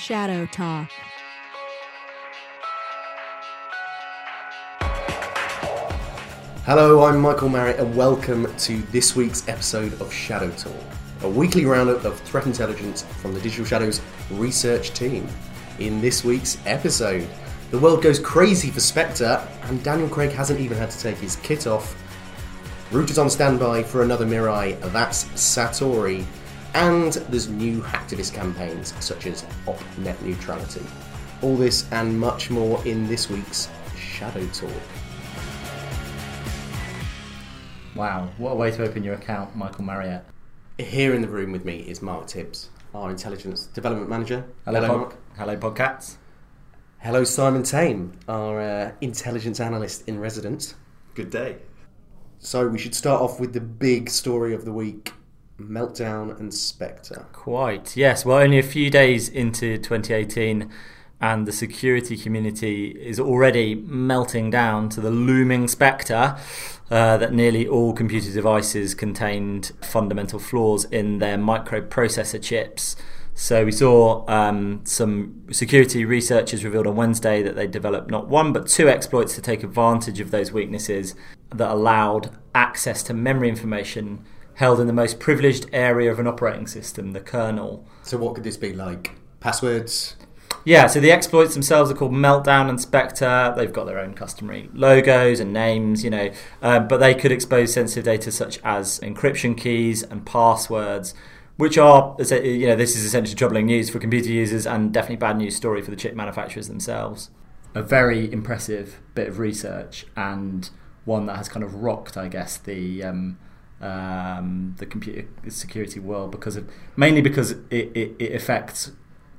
Shadow Talk. Hello, I'm Michael Marriott, and welcome to this week's episode of Shadow Talk, a weekly roundup of threat intelligence from the Digital Shadows research team. In this week's episode, the world goes crazy for Spectre, and Daniel Craig hasn't even had to take his kit off. Root is on standby for another Mirai, that's Satori, and there's new hacktivist campaigns such as Op Net Neutrality. All this and much more in this week's Shadow Talk. Wow, what a way to open your account, Michael Marriott. Here in the room with me is Mark Tibbs, our intelligence development manager. Hello, Pod- Mark. Hello, Podcats. Hello, Simon Tame, our uh, intelligence analyst in residence. Good day. So we should start off with the big story of the week: Meltdown and Spectre. Quite, yes. Well, only a few days into 2018, and the security community is already melting down to the looming spectre uh, that nearly all computer devices contained fundamental flaws in their microprocessor chips. So we saw um, some security researchers revealed on Wednesday that they developed not one but two exploits to take advantage of those weaknesses that allowed access to memory information held in the most privileged area of an operating system, the kernel. So what could this be like? Passwords? Yeah, so the exploits themselves are called Meltdown and Spectre. They've got their own customary logos and names, you know, uh, but they could expose sensitive data such as encryption keys and passwords, which are, you know, this is essentially troubling news for computer users and definitely bad news story for the chip manufacturers themselves. A very impressive bit of research and one that has kind of rocked, I guess, the. Um, um, the computer security world because of mainly because it, it, it affects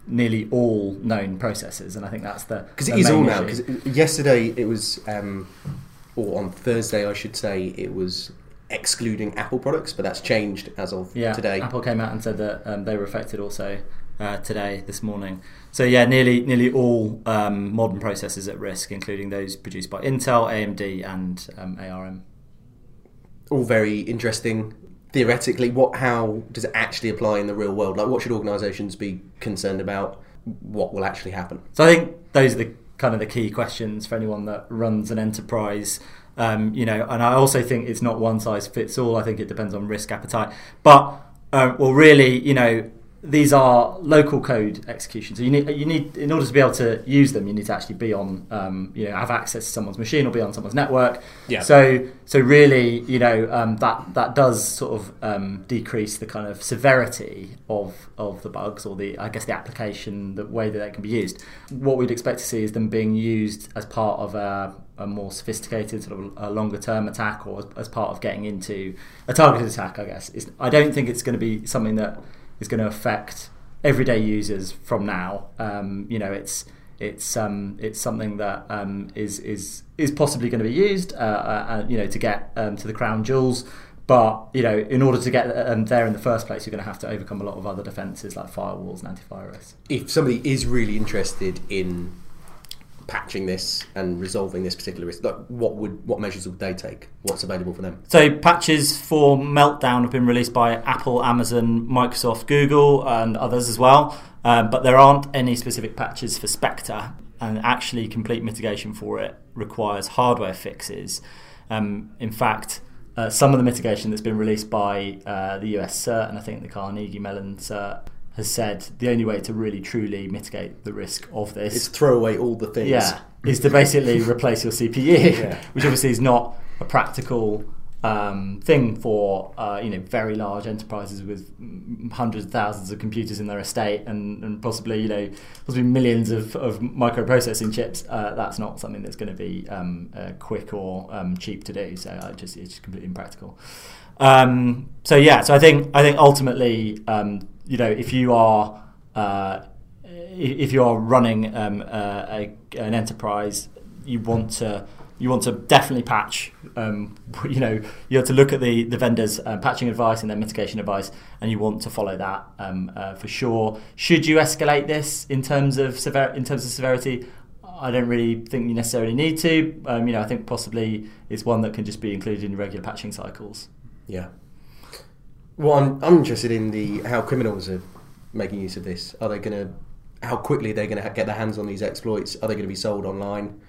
nearly all known processes, and I think that's the Because it is all now. Because yesterday it was, um, or on Thursday I should say, it was excluding Apple products, but that's changed as of yeah, today. Apple came out and said that um, they were affected also uh, today, this morning. So yeah, nearly nearly all um, modern processors at risk, including those produced by Intel, AMD, and um, ARM. All very interesting. Theoretically, what how does it actually apply in the real world? Like, what should organisations be concerned about? What will actually happen? So I think those are the kind of the key questions for anyone that runs an enterprise. Um, you know, and I also think it's not one size fits all. I think it depends on risk appetite. But um, well, really, you know, these are local code executions. So you need you need in order to be able to use them, you need to actually be on um, you know have access to someone's machine or be on someone's network. Yeah. So so really, you know, um, that that does sort of um, decrease the kind of severity of of the bugs or the I guess the application, the way that they can be used. What we'd expect to see is them being used as part of a, a more sophisticated sort of a longer term attack or as, as part of getting into a targeted attack. I guess it's, I don't think it's going to be something that is going to affect everyday users from now. Um, you know, it's it's um, it's something that um, is is is possibly going to be used, uh, uh, you know, to get um, to the crown jewels. But you know, in order to get um, there in the first place, you're going to have to overcome a lot of other defences like firewalls and antivirus. If somebody is really interested in patching this and resolving this particular risk, like what would what measures would they take? What's available for them? So patches for Meltdown have been released by Apple, Amazon, Microsoft, Google, and others as well. Um, but there aren't any specific patches for Spectre, and actually, complete mitigation for it requires hardware fixes. Um, in fact, uh, some of the mitigation that's been released by uh, the US CERT and I think the Carnegie Mellon CERT has said the only way to really truly mitigate the risk of this Is throw away all the things. yeah, is to basically replace your CPU, Yeah. which obviously is not a practical um, thing for uh, you know very large enterprises with hundreds of thousands of computers in their estate and, and possibly you know possibly millions of, of microprocessing chips. Uh, that's not something that's going to be um, uh, quick or um, cheap to do. So I just it's just completely impractical. Um, so yeah, so I think I think ultimately um, you know if you are uh, if you are running um, uh, a, an enterprise, you want to you want to definitely patch. Um, you know, you have to look at the the vendors' uh, patching advice and their mitigation advice, and you want to follow that um, uh, for sure. Should you escalate this in terms of sever- in terms of severity? I don't really think you necessarily need to. Um, you know, I think possibly it's one that can just be included in regular patching cycles. Yeah. Well, I'm, I'm interested in the how criminals are making use of this. Are they going to how quickly they're going to get their hands on these exploits. Are they going to be sold online?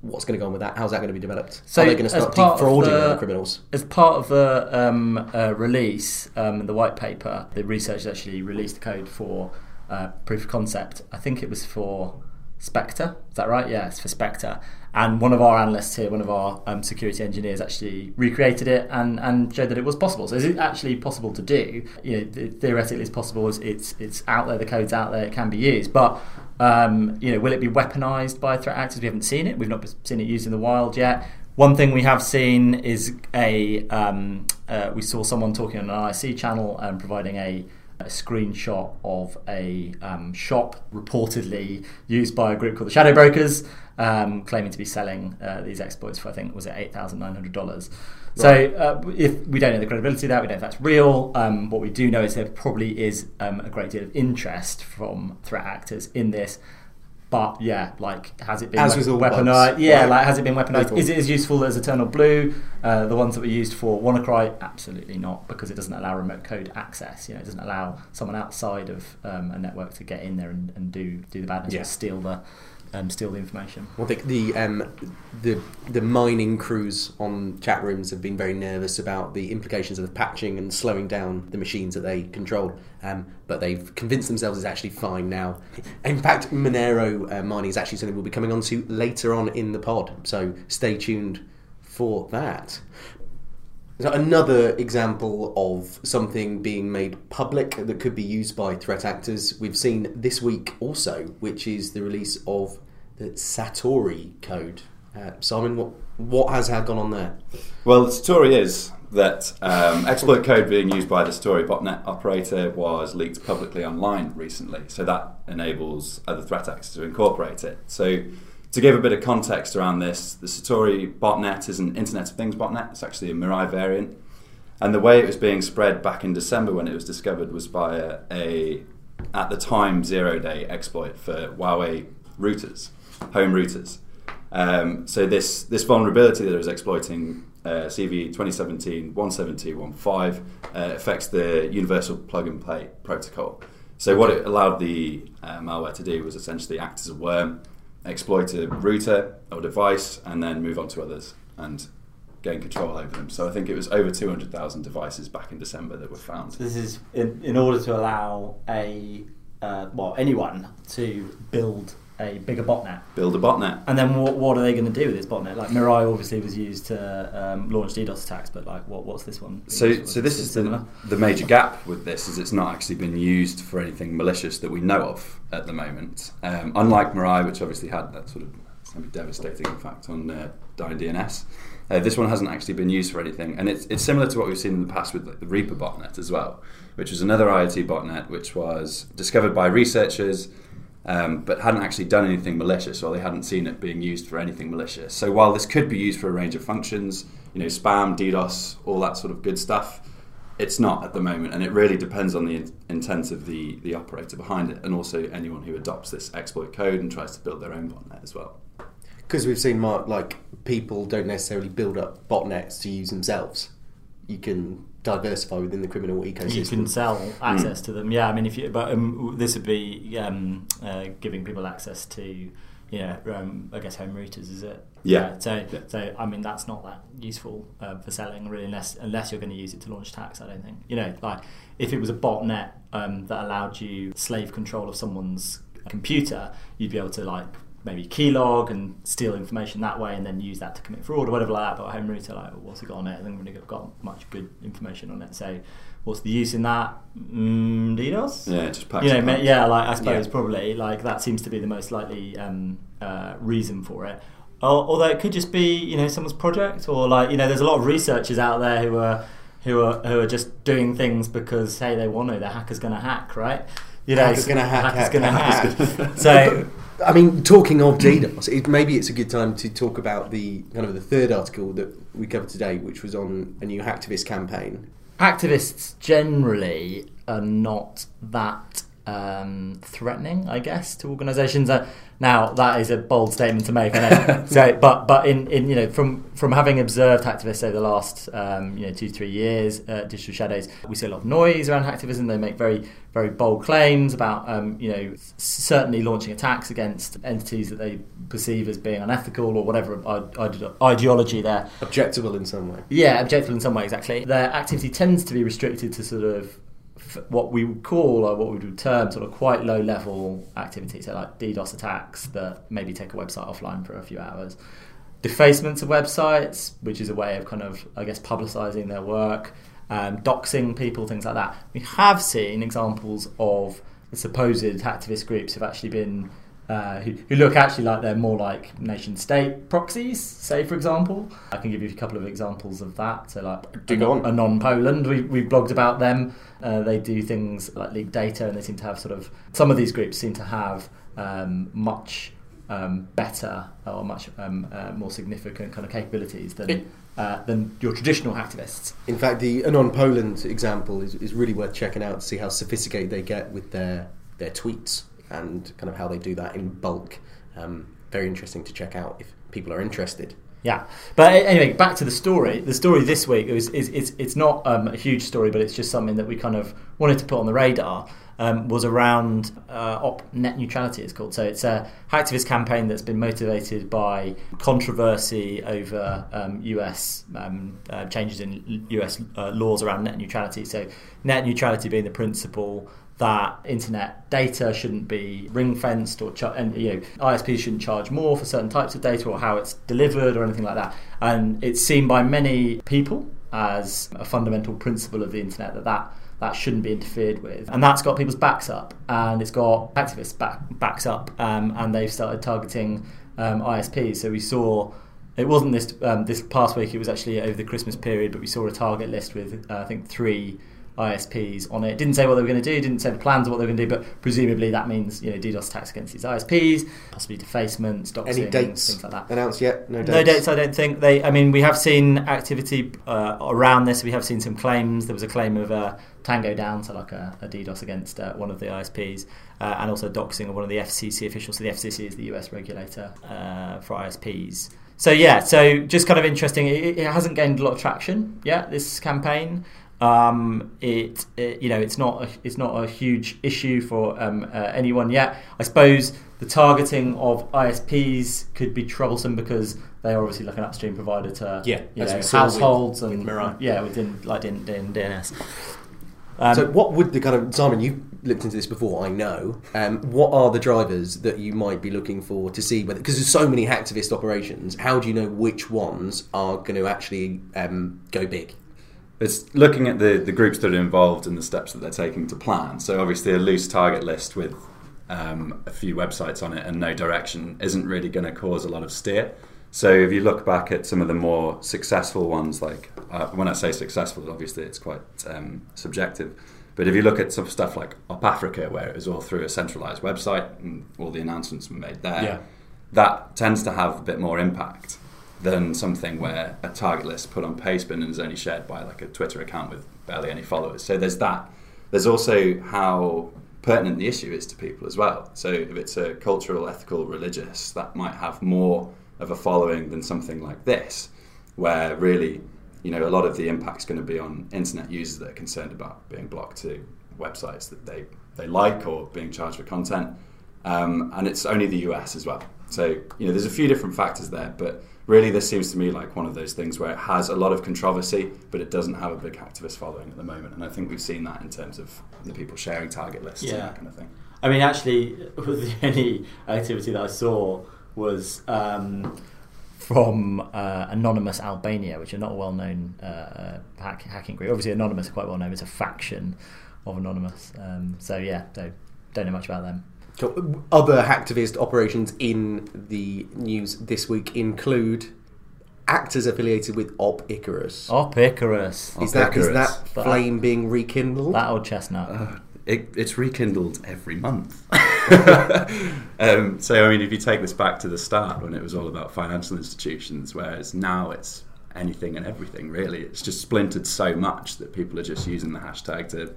What's going to go on with that? How's that going to be developed? So Are they going to start defrauding the- other criminals? As part of the um, uh, release, um, the white paper, the researchers actually released the code for uh, proof of concept. I think it was for Spectre. Is that right? Yeah, it's for Spectre. And one of our analysts here, one of our um, security engineers, actually recreated it and, and showed that it was possible. So is it actually possible to do? You know, th- theoretically, it's possible. It's, it's out there. The code's out there. It can be used, but um, you know, will it be weaponized by threat actors? We haven't seen it. We've not seen it used in the wild yet. One thing we have seen is a um, uh, we saw someone talking on an IRC channel and providing a, a screenshot of a um, shop reportedly used by a group called the Shadow Brokers, um, claiming to be selling uh, these exploits for I think was it eight thousand nine hundred dollars. So uh, if we don't know the credibility of that, we don't know if that's real. Um, what we do know is there probably is um, a great deal of interest from threat actors in this. But yeah, like has it been As all weaponized? Yeah, right? like has it been weaponized? Is it as useful as Eternal Blue? Uh, the ones that were used for WannaCry? Absolutely not, because it doesn't allow remote code access. You know, it doesn't allow someone outside of um, a network to get in there and, and do do the badness Yeah. or steal the um, steal the information. Well, the the, um, the the mining crews on chat rooms have been very nervous about the implications of patching and slowing down the machines that they control. Um, but they've convinced themselves it's actually fine now. In fact, Monero uh, mining is actually something we'll be coming on to later on in the pod. So stay tuned for that. Another example of something being made public that could be used by threat actors we've seen this week also, which is the release of the Satori code. Uh, Simon, what what has gone on there? Well, the story is that um, exploit code being used by the Satori botnet operator was leaked publicly online recently, so that enables other threat actors to incorporate it. So, to give a bit of context around this, the Satori botnet is an Internet of Things botnet. It's actually a Mirai variant, and the way it was being spread back in December when it was discovered was by a, a at the time zero day exploit for Huawei routers, home routers. Um, so this this vulnerability that is exploiting uh, CVE 2017-172.15 uh, affects the universal plug and play protocol. So what it allowed the uh, malware to do was essentially act as a worm, exploit a router or device, and then move on to others and gain control over them. So I think it was over 200,000 devices back in December that were found. This is in, in order to allow a uh, well anyone to build a bigger botnet. Build a botnet. And then what, what are they going to do with this botnet? Like Mirai obviously was used to um, launch DDoS attacks, but like what, what's this one? So, so this is similar. the, the major gap with this is it's not actually been used for anything malicious that we know of at the moment. Um, unlike Mirai, which obviously had that sort of semi-devastating impact on uh, Dyn DNS, uh, this one hasn't actually been used for anything, and it's, it's similar to what we've seen in the past with like, the Reaper botnet as well, which was another IoT botnet which was discovered by researchers. Um, but hadn't actually done anything malicious, or they hadn't seen it being used for anything malicious. So while this could be used for a range of functions, you know, spam, DDoS, all that sort of good stuff, it's not at the moment, and it really depends on the in- intent of the, the operator behind it, and also anyone who adopts this exploit code and tries to build their own botnet as well. Because we've seen, Mark, like people don't necessarily build up botnets to use themselves. You can diversify within the criminal ecosystem. you can sell access to them. Yeah, I mean, if you, but um, this would be um, uh, giving people access to, you know, um, I guess home routers, is it? Yeah. so, Yeah. so I mean, that's not that useful uh, for selling really, unless unless you're going to use it to launch tax. I don't think. You know, like if it was a botnet um, that allowed you slave control of someone's computer, you'd be able to like maybe keylog and steal information that way and then use that to commit fraud or whatever like that. But a home router, like, what's it got on it? I think really got much good information on it. So, what's the use in that? Mm, DDoS? Yeah, just packs You know, and ma- punch. yeah, like I suppose Yeah. probably like that seems to be the most likely um, uh, reason for it. Al- Although it could just be you know someone's project or like you know there's a lot of researchers out there who are who are who are just doing things because hey they want to the hacker's going to hack right you know Hacker's gonna hack, hacker's hack, gonna hack. hack. so I mean, talking of DDoS, it, maybe it's a good time to talk about the kind of the third article that we covered today, which was on a new hacktivist campaign. activists generally are not that um, threatening, I guess, to organisations. Uh, now that is a bold statement to make, I so, but but in, in you know from from having observed hacktivists over the last um, you know two three years, uh, Digital Shadows, we see a lot of noise around hacktivism. They make very very bold claims about um, you know certainly launching attacks against entities that they perceive as being unethical or whatever ideology they're objectable in some way. Yeah, objectable in some way exactly. Their activity tends to be restricted to sort of what we would call or what we would term sort of quite low level activity, so like DDoS attacks that maybe take a website offline for a few hours, defacements of websites, which is a way of kind of I guess publicising their work, um, doxing people, things like that. We have seen examples of the supposed activist groups have actually been uh, who, who, look actually like they're more like nation state proxies, say, for example. I can give you a couple of examples of that. So, like do go on. Anon Poland, we, we've blogged about them. Uh, they do things like leak data, and they seem to have sort of some of these groups seem to have um, much um, better or much um, uh, more significant kind of capabilities than. Uh, than your traditional activists. In fact, the Anon Poland example is, is really worth checking out to see how sophisticated they get with their, their tweets and kind of how they do that in bulk. Um, very interesting to check out if people are interested. Yeah, but anyway, back to the story. The story this week is, it's it's not um, a huge story, but it's just something that we kind of wanted to put on the radar. Um, was around uh, op net neutrality. It's called. So it's a hacktivist campaign that's been motivated by controversy over um, US um, uh, changes in US uh, laws around net neutrality. So net neutrality being the principle that internet data shouldn't be ring fenced or char- and you know ISPs shouldn't charge more for certain types of data or how it's delivered or anything like that. And it's seen by many people as a fundamental principle of the internet that that that shouldn't be interfered with, and that's got people's backs up, and it's got activists back, backs up, um, and they've started targeting um, ISPs. So we saw it wasn't this um, this past week; it was actually over the Christmas period, but we saw a target list with uh, I think three ISPs on it. Didn't say what they were going to do, didn't say the plans of what they were going to do, but presumably that means you know DDoS attacks against these ISPs, possibly defacements, doxing, Any dates things like that. Announced yet? No dates. No dates. I don't think they. I mean, we have seen activity uh, around this. We have seen some claims. There was a claim of uh, Tango down, so like a, a DDoS against uh, one of the ISPs, uh, and also doxing of one of the FCC officials. So the FCC is the US regulator uh, for ISPs. So yeah, so just kind of interesting. It, it hasn't gained a lot of traction yet. This campaign. Um, it, it, you know it's not a, it's not a huge issue for um, uh, anyone yet. I suppose the targeting of ISPs could be troublesome because they are obviously like an upstream provider to yeah, you know, households with, and with yeah within like in, in DNS. Um, so what would the kind of Simon you looked into this before I know um, what are the drivers that you might be looking for to see whether because there's so many hacktivist operations how do you know which ones are going to actually um, go big it's looking at the, the groups that are involved and the steps that they're taking to plan. So obviously a loose target list with um, a few websites on it and no direction isn't really going to cause a lot of steer. So if you look back at some of the more successful ones, like uh, when I say successful, obviously it's quite um, subjective. But if you look at some stuff like Op Africa, where it was all through a centralized website and all the announcements were made there, yeah. that tends to have a bit more impact than something where a target list put on Pastebin and is only shared by like a Twitter account with barely any followers. So there's that. There's also how pertinent the issue is to people as well. So if it's a cultural, ethical, religious, that might have more of a following than something like this, where really, you know, a lot of the impact is going to be on internet users that are concerned about being blocked to websites that they, they like or being charged for content. Um, and it's only the US as well. So, you know, there's a few different factors there, but really this seems to me like one of those things where it has a lot of controversy, but it doesn't have a big activist following at the moment. And I think we've seen that in terms of the people sharing target lists yeah. and that kind of thing. I mean, actually, the only activity that I saw was um, from uh, Anonymous Albania, which are not a well-known uh, hack- hacking group. Obviously, Anonymous are quite well known. It's a faction of Anonymous. Um, so yeah, don't don't know much about them. Other hacktivist operations in the news this week include actors affiliated with Op Icarus. Op Icarus. Is that is that flame being rekindled? That old chestnut. Uh, it, it's rekindled every month. um, so, I mean, if you take this back to the start when it was all about financial institutions, whereas now it's anything and everything, really. It's just splintered so much that people are just using the hashtag to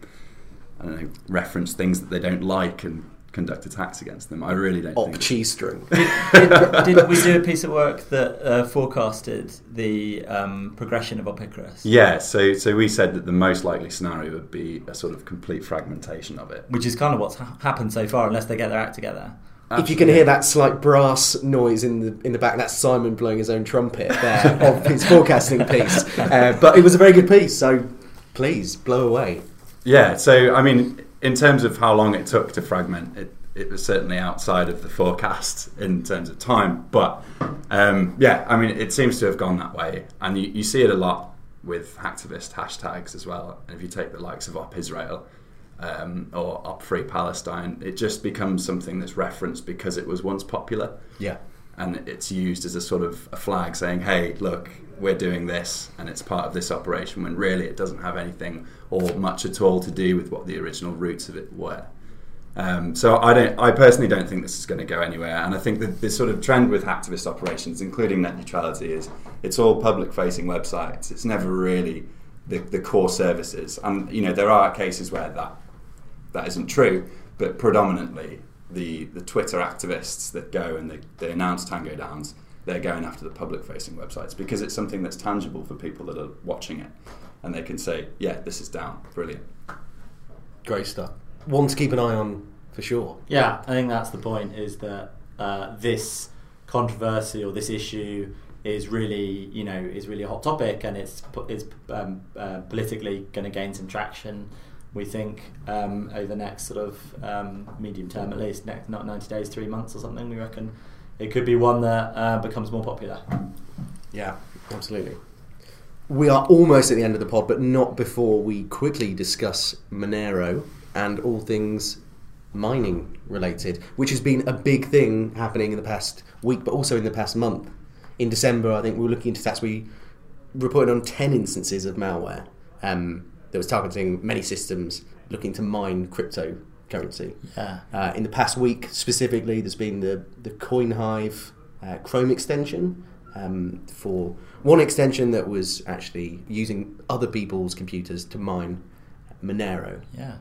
I don't know, reference things that they don't like and conduct attacks against them. I really don't Op think. cheese string. did, did we do a piece of work that uh, forecasted the um, progression of Op Icarus? Yeah, so so we said that the most likely scenario would be a sort of complete fragmentation of it. Which is kind of what's ha- happened so far, unless they get their act together. If you can hear that slight brass noise in the in the back, that's Simon blowing his own trumpet there of his forecasting piece. Uh, but it was a very good piece, so please blow away. Yeah, so I mean, in terms of how long it took to fragment, it, it was certainly outside of the forecast in terms of time. But um, yeah, I mean, it seems to have gone that way, and you, you see it a lot with hacktivist hashtags as well. And if you take the likes of Op Israel um, or Op Free Palestine, it just becomes something that's referenced because it was once popular Yeah. And it's used as a sort of a flag saying, "Hey, look, we're doing this, and it's part of this operation." When really, it doesn't have anything or much at all to do with what the original roots of it were. Um, so I don't, I personally don't think this is going to go anywhere, and I think that this sort of trend with hacktivist operations, including net neutrality, is it's all public-facing websites. It's never really the, the core services, and you know there are cases where that that isn't true, but predominantly the, the Twitter activists that go and they, they announce Tango Downs, they're going after the public facing websites because it's something that's tangible for people that are watching it. And they can say, yeah, this is down. Brilliant. Great stuff. One to keep an eye on for sure. Yeah, I think that's the point. Is that uh, this controversy or this issue is really, you know, is really a hot topic, and it's it's um, uh, politically going to gain some traction. We think um, over the next sort of um, medium term, at least, next, not ninety days, three months or something. We reckon it could be one that uh, becomes more popular. Yeah, absolutely. We are almost at the end of the pod, but not before we quickly discuss Monero and all things mining related, which has been a big thing happening in the past week, but also in the past month. In December, I think we were looking into stats. We reported on 10 instances of malware um, that was targeting many systems looking to mine cryptocurrency. Yeah. Uh, in the past week, specifically, there's been the the CoinHive uh, Chrome extension um, for one extension that was actually using other people's computers to mine Monero. Yeah,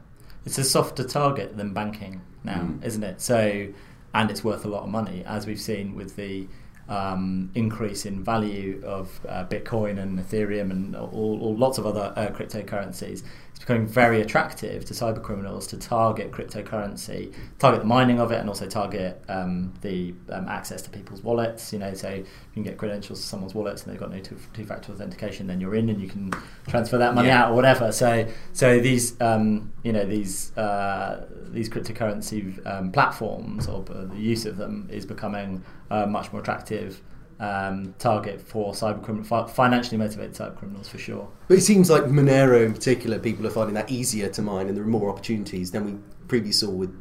it's a softer target than banking now, Mm. isn't it? So, and it's worth a lot of money, as we've seen with the um, increase in value of uh, Bitcoin and Ethereum and all, all lots of other uh, cryptocurrencies. It's becoming very attractive to cyber criminals to target cryptocurrency, target the mining of it, and also target um, the um, access to people's wallets. You know, so you can get credentials to someone's wallets and they've got no two- two-factor authentication, then you're in and you can transfer that money Yeah. out or whatever. So, so these, um, you know, these uh, these cryptocurrency um, platforms or uh, the use of them is becoming a much more attractive um, target for cyber financially motivated cyber criminals for sure. But it seems like Monero in particular, people are finding that easier to mine, and there are more opportunities than we previously saw with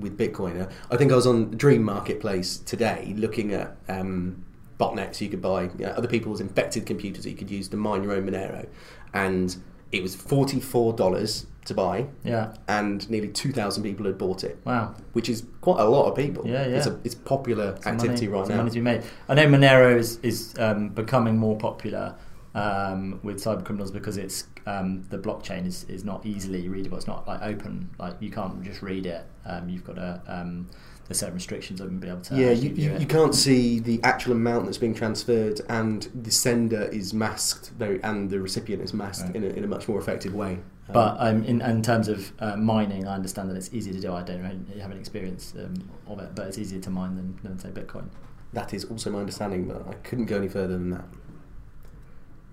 with Bitcoin. Uh, I think I was on Dream Marketplace today looking at um, botnets you could buy, you know, other people's infected computers that you could use to mine your own Monero, and it was forty four dollars to buy, Yeah. and nearly two thousand people had bought it, Wow. which is quite a lot of people. Yeah, yeah. It's a it's popular Some activity money, right now. money to be made. I know Monero is, is um, becoming more popular um, with cyber criminals because it's um, the blockchain is, is not easily readable. It's not like open. Like you can't just read it. Um, you've got to um, there's certain restrictions of being able to. Yeah, you, you, you can't see the actual amount that's being transferred, and the sender is masked, very, and the recipient is masked Right. in, a, in a much more effective way. Um, But um, in, in terms of uh, mining, I understand that it's easier to do. I don't really have any experience um, of it, but it's easier to mine than, than say Bitcoin. that is also my understanding, but I couldn't go any further than that.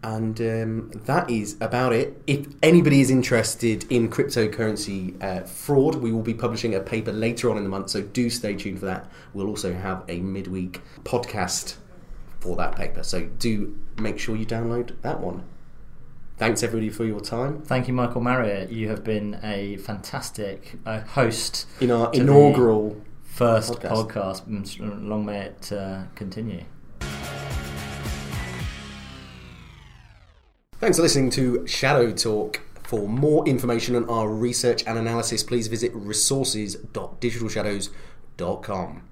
And um, that is about it. If anybody is interested in cryptocurrency uh, fraud, we will be publishing a paper later on in the month, so do stay tuned for that. We'll also have a midweek podcast for that paper, so do make sure you download that one. Thanks everybody for your time. Thank you, Michael Marriott. You have been a fantastic uh, host In our inaugural first Podcast. podcast. Mm, Long may it uh, continue. Thanks for listening to Shadow Talk. For more information on our research and analysis, please visit resources.digitalshadows.com.